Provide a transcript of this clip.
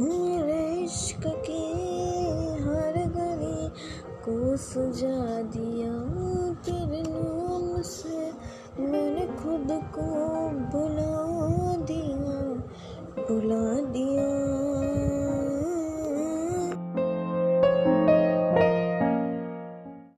मेरे इश्क की हर गली को सजा दिया। तेरे नाम से मैंने खुद को बुला दिया बुला दिया।